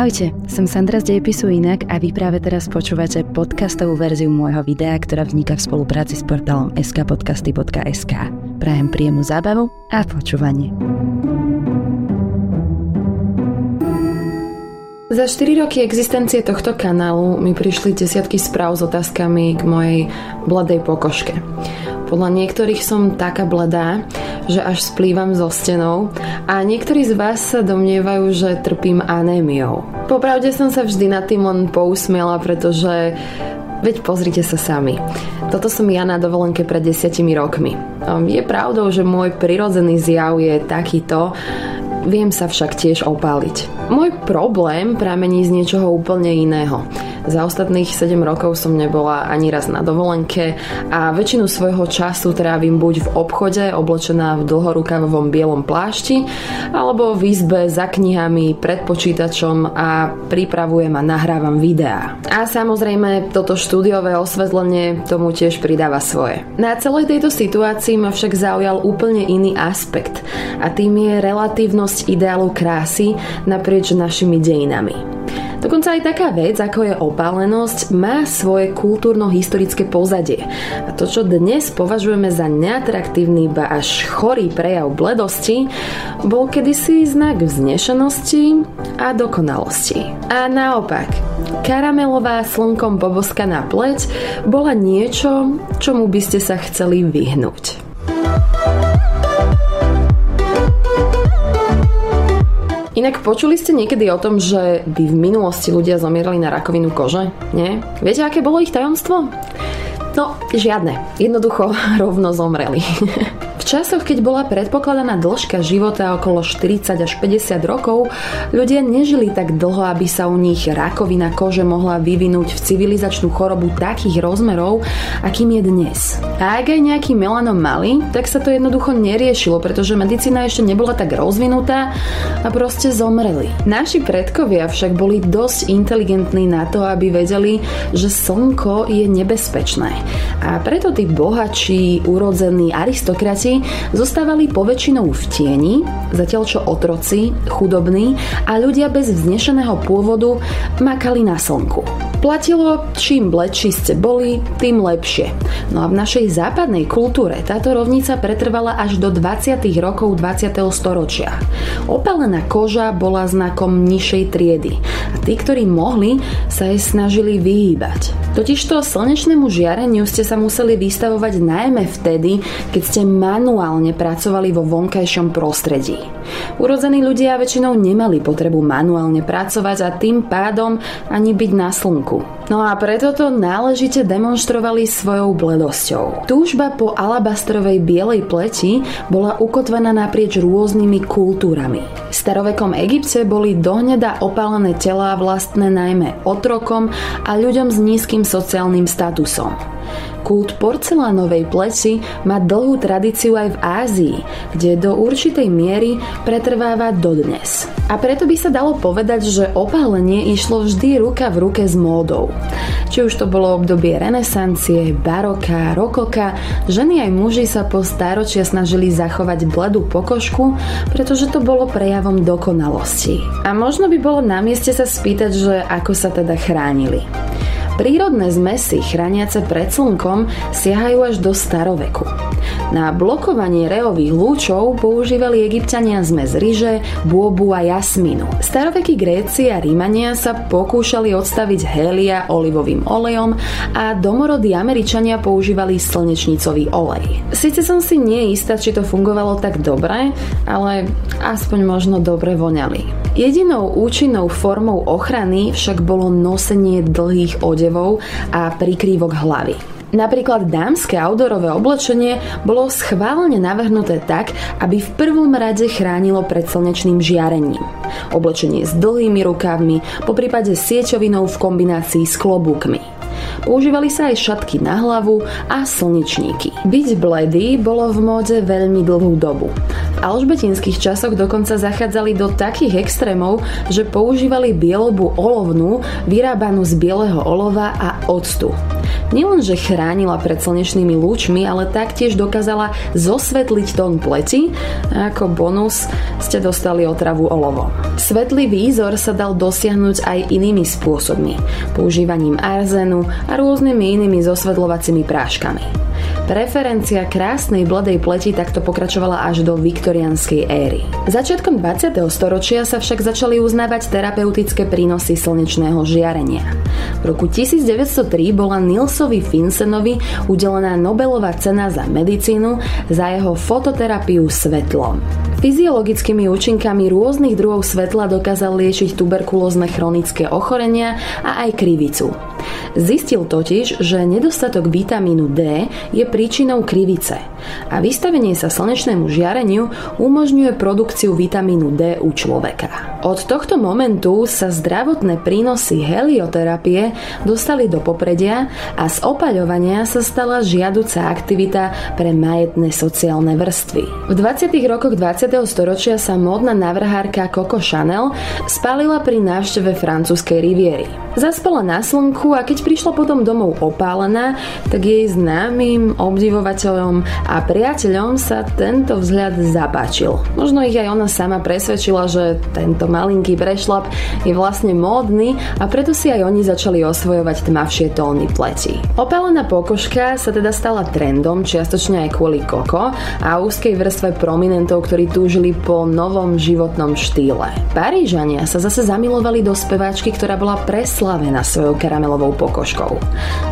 Ahojte, som Sandra z Dejepisu Inak a vy práve teraz počúvate podcastovú verziu môjho videa, ktorá vzniká v spolupráci s portálom skpodcasty.sk. Prajem príjemnú zábavu a počúvanie. Za 4 roky existencie tohto kanálu mi prišli desiatky správ s otázkami k mojej bladej pokožke. Podľa niektorých som taká bledá, že až splývam so stenou a niektorí z vás sa domnievajú, že trpím anémiou. Popravde som sa vždy nad tým len pousmiela, pretože Veď pozrite sa sami. Toto som ja na dovolenke pred desiatimi rokmi. Je pravdou, že môj prirodzený zjav je takýto, viem sa však tiež opáliť. Môj problém pramení z niečoho úplne iného. Za ostatných 7 rokov som nebola ani raz na dovolenke a väčšinu svojho času trávim buď v obchode oblečená v dlhorukavom bielom plášti alebo v izbe za knihami, pred počítačom a pripravujem a nahrávam videá. A samozrejme toto štúdiové osvetlenie tomu tiež pridáva svoje. Na celej tejto situácii ma však zaujal úplne iný aspekt a tým je relatívnosť ideálu krásy naprieč našimi dejinami. Dokonca aj taká vec, ako je opálenosť, má svoje kultúrno-historické pozadie. A to, čo dnes považujeme za neatraktívny, ba až chorý prejav bledosti, bol kedysi znak vznešenosti a dokonalosti. A naopak, karamelová slnkom poboskaná pleť bola niečo, čomu by ste sa chceli vyhnúť. Inak počuli ste niekedy o tom, že by v minulosti ľudia zomierali na rakovinu kože? Nie? Viete, aké bolo ich tajomstvo? No, žiadne. Jednoducho rovno zomreli. Časoch, keď bola predpokladaná dĺžka života okolo 40 až 50 rokov, ľudia nežili tak dlho, aby sa u nich rakovina kože mohla vyvinúť v civilizačnú chorobu takých rozmerov, akým je dnes. A ak aj nejaký melanom mali, tak sa to jednoducho neriešilo, pretože medicína ešte nebola tak rozvinutá a proste zomreli. Naši predkovia však boli dosť inteligentní na to, aby vedeli, že slnko je nebezpečné. A preto tí bohači, urodzení aristokrati zostávali poväčšinou v tieni, zatiaľ čo otroci, chudobní a ľudia bez vznešeného pôvodu makali na slnku. Platilo, čím bledší ste boli, tým lepšie. No a v našej západnej kultúre táto rovnica pretrvala až do 20. rokov 20. storočia. Opalená koža bola znakom nižšej triedy a tí, ktorí mohli, sa jej snažili vyhýbať. Totižto slnečnému žiareniu ste sa museli vystavovať najmä vtedy, keď ste manuálne pracovali vo vonkajšom prostredí. Urodzení ľudia väčšinou nemali potrebu manuálne pracovať a tým pádom ani byť na slnku. No a preto to náležite demonstrovali svojou bledosťou. Túžba po alabastrovej bielej pleti bola ukotvená naprieč rôznymi kultúrami. V starovekom Egypte boli dohneda opálené telá vlastné najmä otrokom a ľuďom s nízkym sociálnym statusom. Kult porcelánovej pleci má dlhú tradíciu aj v Ázii, kde do určitej miery pretrváva dodnes. A preto by sa dalo povedať, že opálenie išlo vždy ruka v ruke s módou. Či už to bolo obdobie renesancie, baroka, rokoka, ženy aj muži sa po stáročia snažili zachovať bledú pokožku, pretože to bolo prejavom dokonalosti. A možno by bolo na mieste sa spýtať, že ako sa teda chránili. Prírodné zmesy chrániace pred slnkom siahajú až do staroveku. Na blokovanie reových lúčov používali egyptiania zmes ryže, bôbu a jasminu. Starovekí Gréci a Rímania sa pokúšali odstaviť hélia olivovým olejom a domorodí Američania používali slnečnicový olej. Sice som si nie istá, či to fungovalo tak dobre, ale aspoň možno dobre voňali. Jedinou účinnou formou ochrany však bolo nosenie dlhých odevov a prikrývok hlavy. Napríklad dámske outdoorové oblečenie bolo schválne navrhnuté tak, aby v prvom rade chránilo pred slnečným žiarením. Oblečenie s dlhými rukávmi, po prípade sieťovinou v kombinácii s klobúkmi. Používali sa aj šatky na hlavu a slnečníky. Byť bledý bolo v móde veľmi dlhú dobu. V alžbetinských časoch dokonca zachádzali do takých extrémov, že používali bielobu olovnú, vyrábanú z bieleho olova a octu. Nielenže chránila pred slnečnými lúčmi, ale taktiež dokázala zosvetliť tón pleti a ako bonus ste dostali otravu olovo. Svetlý výzor sa dal dosiahnuť aj inými spôsobmi, používaním arzenu a rôznymi inými zosvetľovacími práškami. Preferencia krásnej bledej pleti takto pokračovala až do viktorianskej éry. Začiatkom 20. storočia sa však začali uznávať terapeutické prínosy slnečného žiarenia. V roku 1903 bola Nilsovi Finsenovi udelená Nobelová cena za medicínu za jeho fototerapiu svetlom. Fyziologickými účinkami rôznych druhov svetla dokázal liečiť tuberkulózne chronické ochorenia a aj krivicu. Zistil totiž, že nedostatok vitamínu D je príčinou krivice a vystavenie sa slnečnému žiareniu umožňuje produkciu vitamínu D u človeka. Od tohto momentu sa zdravotné prínosy helioterapie dostali do popredia a z opaľovania sa stala žiaduca aktivita pre majetné sociálne vrstvy. V 20. rokoch 20. storočia sa módna navrhárka Coco Chanel spálila pri návšteve francúzskej riviery. Zaspala na slnku a keď prišla potom domov opálená, tak jej známym obdivovateľom a priateľom sa tento vzhľad zapáčil. Možno ich aj ona sama presvedčila, že tento malinký prešlap je vlastne módny a preto si aj oni začali osvojovať tmavšie tóny pleti. Opálená pokožka sa teda stala trendom, čiastočne aj kvôli koko a úzkej vrstve prominentov, ktorí túžili po novom životnom štýle. Parížania sa zase zamilovali do speváčky, ktorá bola preslavená svojou karamelovou pokožkou pokožkou.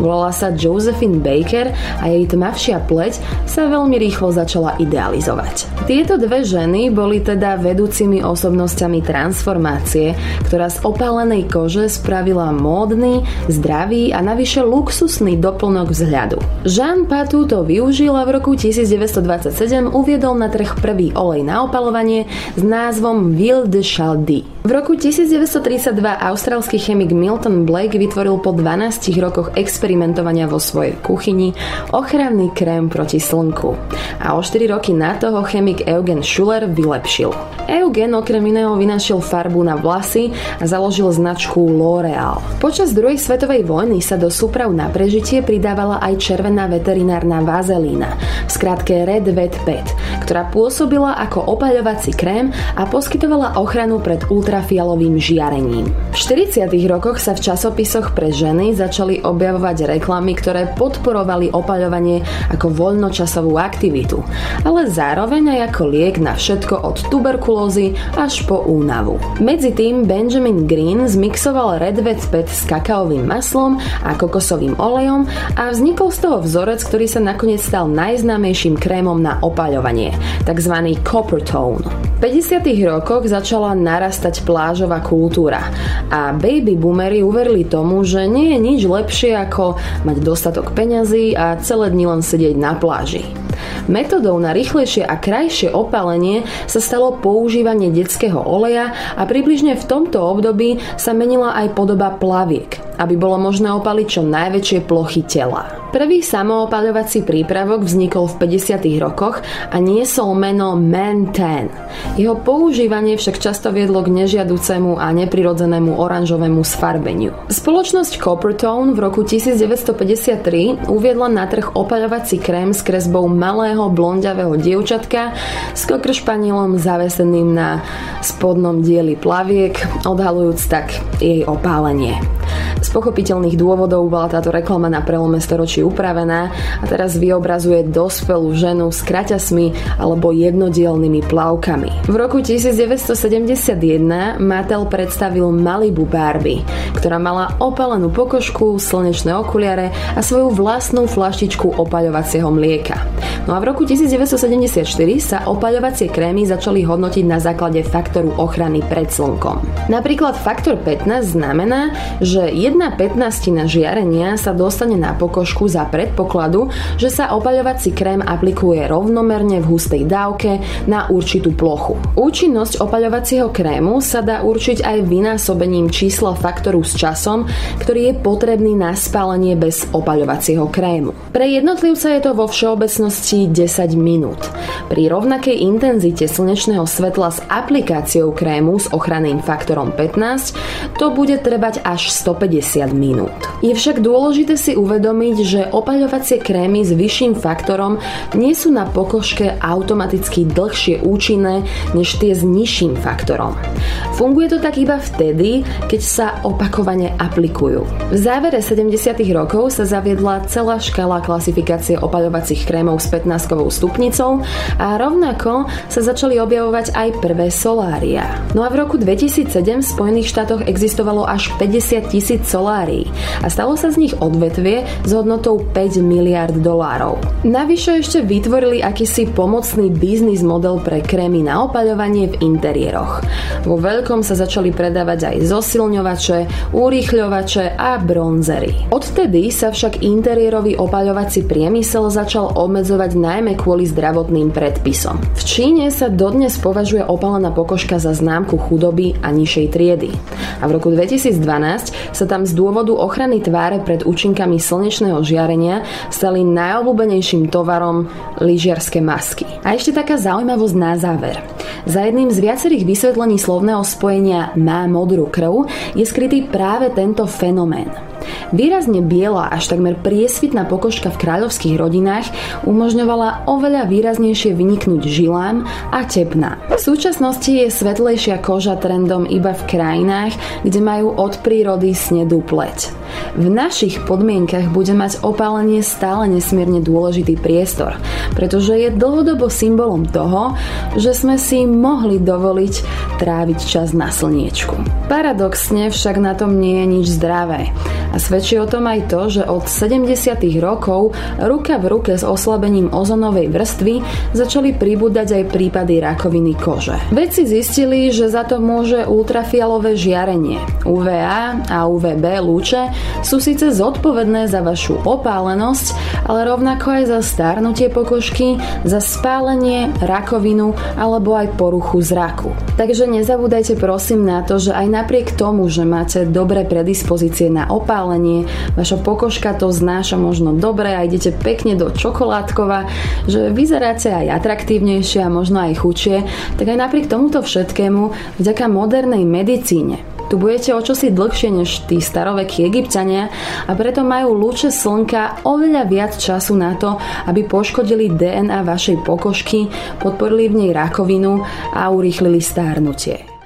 Volala sa Josephine Baker a jej tmavšia pleť sa veľmi rýchlo začala idealizovať. Tieto dve ženy boli teda vedúcimi osobnosťami transformácie, ktorá z opálenej kože spravila módny, zdravý a navyše luxusný doplnok vzhľadu. Jean Patou to využil a v roku 1927 uviedol na trh prvý olej na opalovanie s názvom Ville de Chaldy. V roku 1932 austrálsky chemik Milton Blake vytvoril po 12 12 rokoch experimentovania vo svojej kuchyni ochranný krém proti slnku. A o 4 roky na toho chemik Eugen Schuller vylepšil. Eugen okrem iného vynašiel farbu na vlasy a založil značku L'Oreal. Počas druhej svetovej vojny sa do súprav na prežitie pridávala aj červená veterinárna vazelína, v skratke Red Vet Pet, ktorá pôsobila ako opaľovací krém a poskytovala ochranu pred ultrafialovým žiarením. V 40. rokoch sa v časopisoch pre ženy začali objavovať reklamy, ktoré podporovali opaľovanie ako voľnočasovú aktivitu, ale zároveň aj ako liek na všetko od tuberkulózy až po únavu. Medzi tým Benjamin Green zmixoval Red Vet Pet s kakaovým maslom a kokosovým olejom a vznikol z toho vzorec, ktorý sa nakoniec stal najznámejším krémom na opaľovanie, tzv. copper tone. V 50. rokoch začala narastať plážová kultúra a baby boomery uverili tomu, že nie je nič lepšie ako mať dostatok peňazí a celé dni len sedieť na pláži. Metodou na rýchlejšie a krajšie opalenie sa stalo používanie detského oleja a približne v tomto období sa menila aj podoba plaviek, aby bolo možné opaliť čo najväčšie plochy tela. Prvý samoopaľovací prípravok vznikol v 50. rokoch a niesol meno Man. Jeho používanie však často viedlo k nežiaducemu a neprirodzenému oranžovému sfarbeniu. Spoločnosť Coppertone v roku 1953 uviedla na trh opaľovací krém s kresbou malého blondiavého dievčatka s kokršpanilom zaveseným na spodnom dieli plaviek, odhalujúc tak jej opálenie. Z pochopiteľných dôvodov bola táto reklama na prelome storočí upravená a teraz vyobrazuje dospelú ženu s kraťasmi alebo jednodielnymi plavkami. V roku 1971 Mattel predstavil Malibu Barbie, ktorá mala opalenú pokožku, slnečné okuliare a svoju vlastnú flaštičku opaľovacieho mlieka. No a v roku 1974 sa opaľovacie krémy začali hodnotiť na základe faktoru ochrany pred slnkom. Napríklad faktor 15 znamená, že Jedna petnastina žiarenia sa dostane na pokožku za predpokladu, že sa opaľovací krém aplikuje rovnomerne v hustej dávke na určitú plochu. Účinnosť opaľovacieho krému sa dá určiť aj vynásobením čísla faktoru s časom, ktorý je potrebný na spálenie bez opaľovacieho krému. Pre jednotlivca je to vo všeobecnosti 10 minút. Pri rovnakej intenzite slnečného svetla s aplikáciou krému s ochranným faktorom 15 to bude trebať až 150 minút. Je však dôležité si uvedomiť, že opaľovacie krémy s vyšším faktorom nie sú na pokožke automaticky dlhšie účinné než tie s nižším faktorom. Funguje to tak iba vtedy, keď sa opakovane aplikujú. V závere 70. rokov sa zaviedla celá škala klasifikácie opaľovacích krémov s 15 stupnicou a rovnako sa začali objavovať aj prvé solária. No a v roku 2007 v Spojených štátoch existovalo až 50 tisíc solárií a stalo sa z nich odvetvie s hodnotou 5 miliard dolárov. Navyše ešte vytvorili akýsi pomocný biznis model pre krémy na opaľovanie v interiéroch. Vo veľkom sa začali predávať aj zosilňovače, urýchľovače a bronzery. Odtedy sa však interiérový opaľovací priemysel začal obmedzovať najmä kvôli zdravotným predpisom. V Číne sa dodnes považuje opalená pokožka za známku chudoby a nižšej triedy. A v roku 2012 sa tam z dôvodu ochrany tváre pred účinkami slnečného žiarenia stali najobľúbenejším tovarom lyžiarske masky. A ešte taká zaujímavosť na záver. Za jedným z viacerých vysvetlení slovného spojenia má modrú krv je skrytý práve tento fenomén. Výrazne biela až takmer priesvitná pokožka v kráľovských rodinách umožňovala oveľa výraznejšie vyniknúť žilám a tepná. V súčasnosti je svetlejšia koža trendom iba v krajinách, kde majú od prírody snedú pleť. V našich podmienkach bude mať opálenie stále nesmierne dôležitý priestor, pretože je dlhodobo symbolom toho, že sme si mohli dovoliť tráviť čas na slniečku. Paradoxne však na tom nie je nič zdravé. A svedčí o tom aj to, že od 70. rokov ruka v ruke s oslabením ozonovej vrstvy začali pribúdať aj prípady rakoviny kože. Vedci zistili, že za to môže ultrafialové žiarenie. UVA a UVB lúče sú síce zodpovedné za vašu opálenosť, ale rovnako aj za starnutie pokožky, za spálenie, rakovinu alebo aj poruchu zraku. Takže nezabúdajte prosím na to, že aj napriek tomu, že máte dobré predispozície na opálenie, vaša pokožka to znáša možno dobre a idete pekne do čokoládkova, že vyzeráte aj atraktívnejšie a možno aj chudšie, tak aj napriek tomuto všetkému, vďaka modernej medicíne, tu budete o čosi dlhšie než tí starovekí egyptiania a preto majú lúče slnka oveľa viac času na to, aby poškodili DNA vašej pokožky, podporili v nej rakovinu a urýchlili stárnutie.